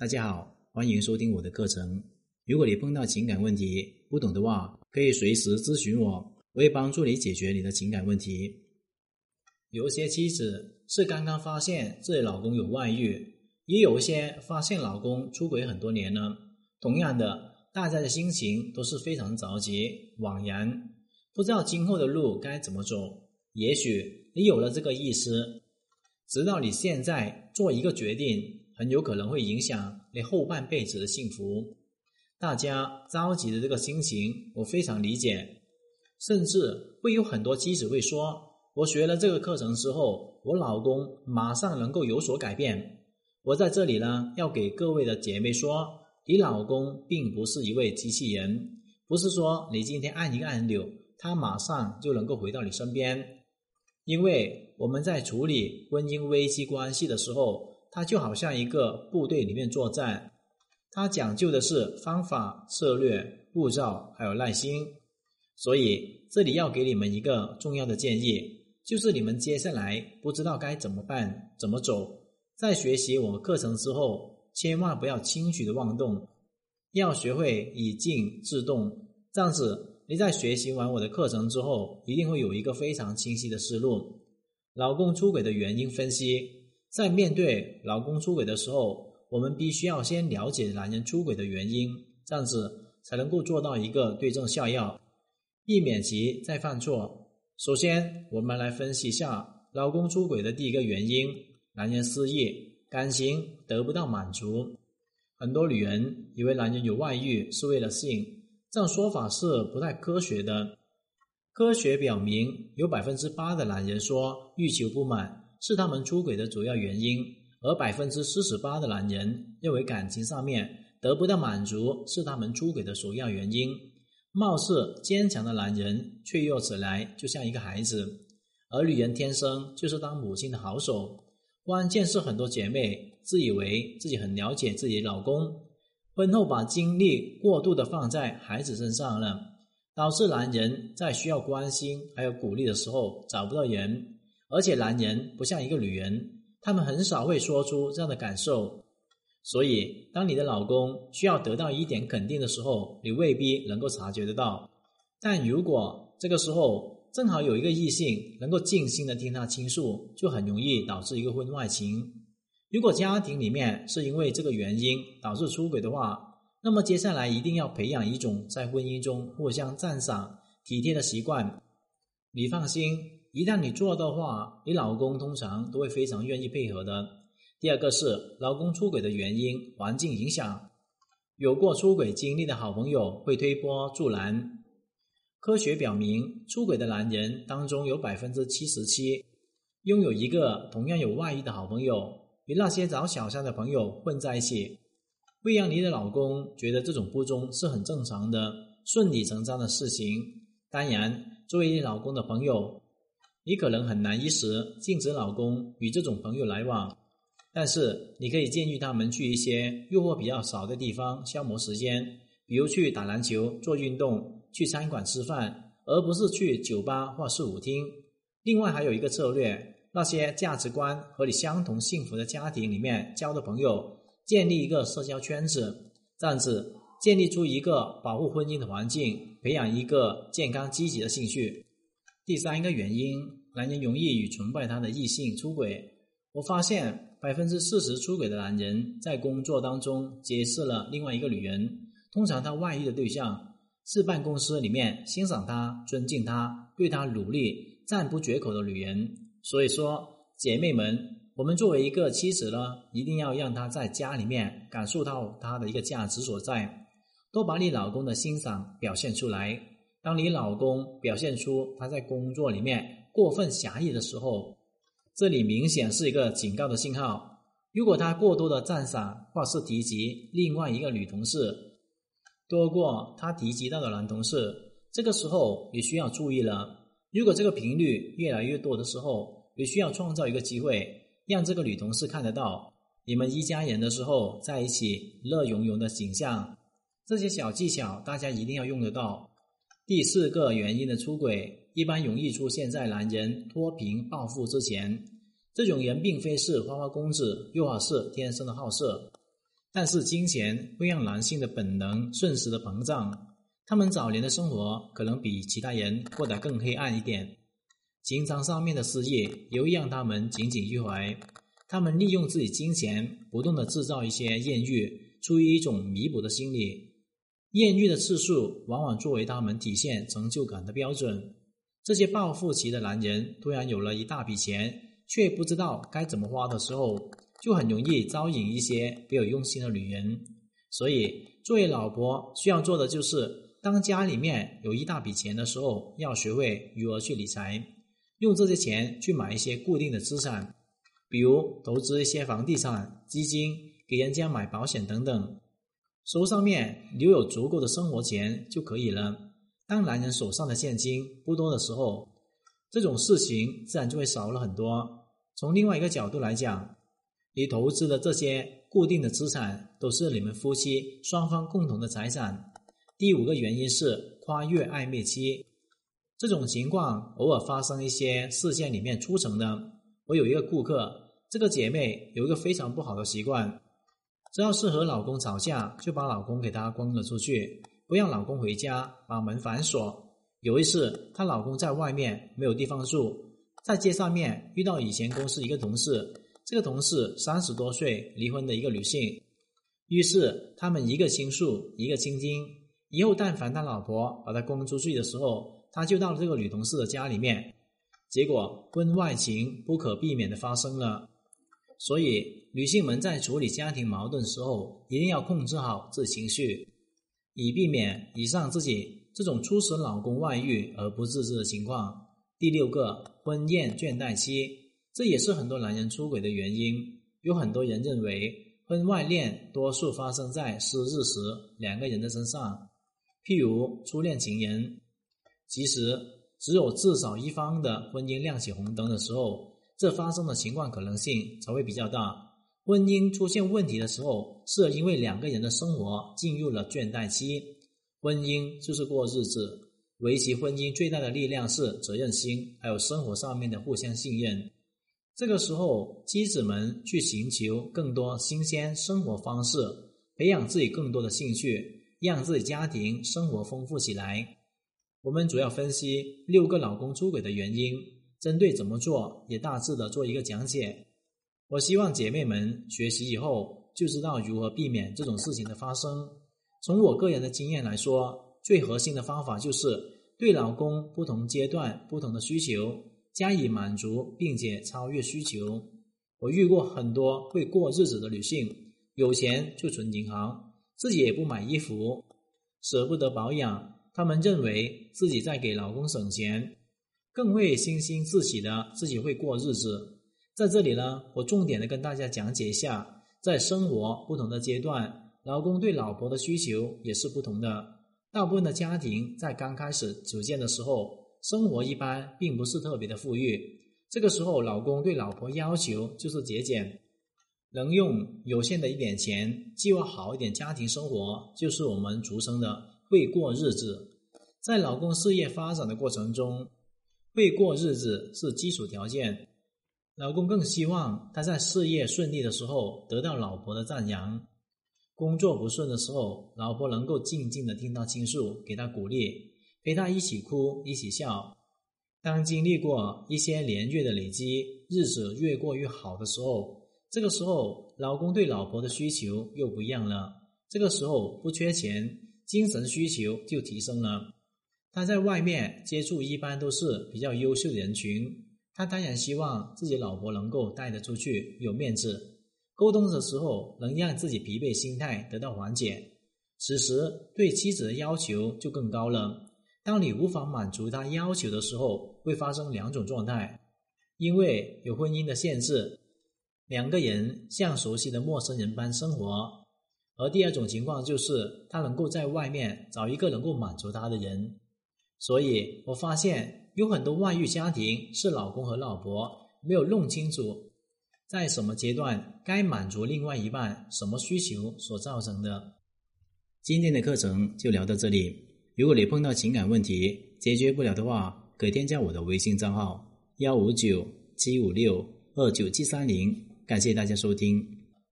大家好，欢迎收听我的课程。如果你碰到情感问题不懂的话，可以随时咨询我，我会帮助你解决你的情感问题。有些妻子是刚刚发现自己老公有外遇，也有一些发现老公出轨很多年了。同样的，大家的心情都是非常着急、惘然，不知道今后的路该怎么走。也许你有了这个意识，直到你现在做一个决定，很有可能会影响你后半辈子的幸福。大家着急的这个心情，我非常理解。甚至会有很多妻子会说：“我学了这个课程之后，我老公马上能够有所改变。”我在这里呢，要给各位的姐妹说，你老公并不是一位机器人，不是说你今天按一个按钮，他马上就能够回到你身边。因为我们在处理婚姻危机关系的时候，它就好像一个部队里面作战，它讲究的是方法、策略、步骤，还有耐心。所以这里要给你们一个重要的建议，就是你们接下来不知道该怎么办、怎么走，在学习我课程之后，千万不要轻举的妄动，要学会以静制动，这样子。你在学习完我的课程之后，一定会有一个非常清晰的思路。老公出轨的原因分析，在面对老公出轨的时候，我们必须要先了解男人出轨的原因，这样子才能够做到一个对症下药，避免其再犯错。首先，我们来分析一下老公出轨的第一个原因：男人失忆，感情得不到满足。很多女人以为男人有外遇是为了性。这样说法是不太科学的。科学表明，有百分之八的男人说欲求不满是他们出轨的主要原因，而百分之四十八的男人认为感情上面得不到满足是他们出轨的首要原因。貌似坚强的男人，脆弱起来就像一个孩子，而女人天生就是当母亲的好手。关键是很多姐妹自以为自己很了解自己老公。婚后把精力过度的放在孩子身上了，导致男人在需要关心还有鼓励的时候找不到人，而且男人不像一个女人，他们很少会说出这样的感受。所以，当你的老公需要得到一点肯定的时候，你未必能够察觉得到。但如果这个时候正好有一个异性能够静心的听他倾诉，就很容易导致一个婚外情。如果家庭里面是因为这个原因导致出轨的话，那么接下来一定要培养一种在婚姻中互相赞赏、体贴的习惯。你放心，一旦你做的话，你老公通常都会非常愿意配合的。第二个是老公出轨的原因，环境影响。有过出轨经历的好朋友会推波助澜。科学表明，出轨的男人当中有百分之七十七拥有一个同样有外遇的好朋友。与那些找小三的朋友混在一起，会让你的老公觉得这种不忠是很正常的、顺理成章的事情。当然，作为你老公的朋友，你可能很难一时禁止老公与这种朋友来往，但是你可以建议他们去一些诱惑比较少的地方消磨时间，比如去打篮球、做运动、去餐馆吃饭，而不是去酒吧或是舞厅。另外，还有一个策略。那些价值观和你相同、幸福的家庭里面交的朋友，建立一个社交圈子，这样子建立出一个保护婚姻的环境，培养一个健康积极的兴趣。第三个原因，男人容易与崇拜他的异性出轨。我发现百分之四十出轨的男人在工作当中结识了另外一个女人，通常他外遇的对象是办公室里面欣赏他、尊敬他、对他努力赞不绝口的女人。所以说，姐妹们，我们作为一个妻子呢，一定要让他在家里面感受到他的一个价值所在，多把你老公的欣赏表现出来。当你老公表现出他在工作里面过分狭义的时候，这里明显是一个警告的信号。如果他过多的赞赏或是提及另外一个女同事多过他提及到的男同事，这个时候你需要注意了。如果这个频率越来越多的时候，你需要创造一个机会，让这个女同事看得到你们一家人的时候在一起乐融融的景象。这些小技巧大家一定要用得到。第四个原因的出轨，一般容易出现在男人脱贫暴富之前。这种人并非是花花公子，又或是天生的好色。但是金钱会让男性的本能瞬时的膨胀。他们早年的生活可能比其他人过得更黑暗一点，情商上面的失意也会让他们紧紧于怀。他们利用自己金钱，不断的制造一些艳遇，出于一种弥补的心理。艳遇的次数往往作为他们体现成就感的标准。这些暴富期的男人突然有了一大笔钱，却不知道该怎么花的时候，就很容易招引一些别有用心的女人。所以，作为老婆需要做的就是。当家里面有一大笔钱的时候，要学会如何去理财，用这些钱去买一些固定的资产，比如投资一些房地产、基金，给人家买保险等等。手上面留有足够的生活钱就可以了。当男人手上的现金不多的时候，这种事情自然就会少了很多。从另外一个角度来讲，你投资的这些固定的资产都是你们夫妻双方共同的财产。第五个原因是跨越暧昧期，这种情况偶尔发生一些事件里面促成的。我有一个顾客，这个姐妹有一个非常不好的习惯，只要是和老公吵架，就把老公给她关了出去，不让老公回家，把门反锁。有一次，她老公在外面没有地方住，在街上面遇到以前公司一个同事，这个同事三十多岁，离婚的一个女性，于是他们一个倾诉，一个倾听。以后，但凡他老婆把他关出去的时候，他就到这个女同事的家里面，结果婚外情不可避免的发生了。所以，女性们在处理家庭矛盾时候，一定要控制好自己情绪，以避免以上自己这种促使老公外遇而不自知的情况。第六个，婚宴倦怠期，这也是很多男人出轨的原因。有很多人认为，婚外恋多数发生在失日时两个人的身上。譬如初恋情人，其实只有至少一方的婚姻亮起红灯的时候，这发生的情况可能性才会比较大。婚姻出现问题的时候，是因为两个人的生活进入了倦怠期。婚姻就是过日子，维系婚姻最大的力量是责任心，还有生活上面的互相信任。这个时候，妻子们去寻求更多新鲜生活方式，培养自己更多的兴趣。让自己家庭生活丰富起来。我们主要分析六个老公出轨的原因，针对怎么做也大致的做一个讲解。我希望姐妹们学习以后就知道如何避免这种事情的发生。从我个人的经验来说，最核心的方法就是对老公不同阶段不同的需求加以满足，并且超越需求。我遇过很多会过日子的女性，有钱就存银行。自己也不买衣服，舍不得保养。他们认为自己在给老公省钱，更会惺惺自喜的自己会过日子。在这里呢，我重点的跟大家讲解一下，在生活不同的阶段，老公对老婆的需求也是不同的。大部分的家庭在刚开始组建的时候，生活一般并不是特别的富裕，这个时候老公对老婆要求就是节俭。能用有限的一点钱计划好一点家庭生活，就是我们俗称的会过日子。在老公事业发展的过程中，会过日子是基础条件。老公更希望他在事业顺利的时候得到老婆的赞扬，工作不顺的时候，老婆能够静静的听他倾诉，给他鼓励，陪他一起哭，一起笑。当经历过一些年月的累积，日子越过越好的时候。这个时候，老公对老婆的需求又不一样了。这个时候不缺钱，精神需求就提升了。他在外面接触一般都是比较优秀的人群，他当然希望自己老婆能够带得出去，有面子。沟通的时候能让自己疲惫心态得到缓解。此时对妻子的要求就更高了。当你无法满足他要求的时候，会发生两种状态，因为有婚姻的限制。两个人像熟悉的陌生人般生活，而第二种情况就是他能够在外面找一个能够满足他的人。所以我发现有很多外遇家庭是老公和老婆没有弄清楚在什么阶段该满足另外一半什么需求所造成的。今天的课程就聊到这里。如果你碰到情感问题解决不了的话，可添加我的微信账号：幺五九七五六二九七三零。感谢大家收听。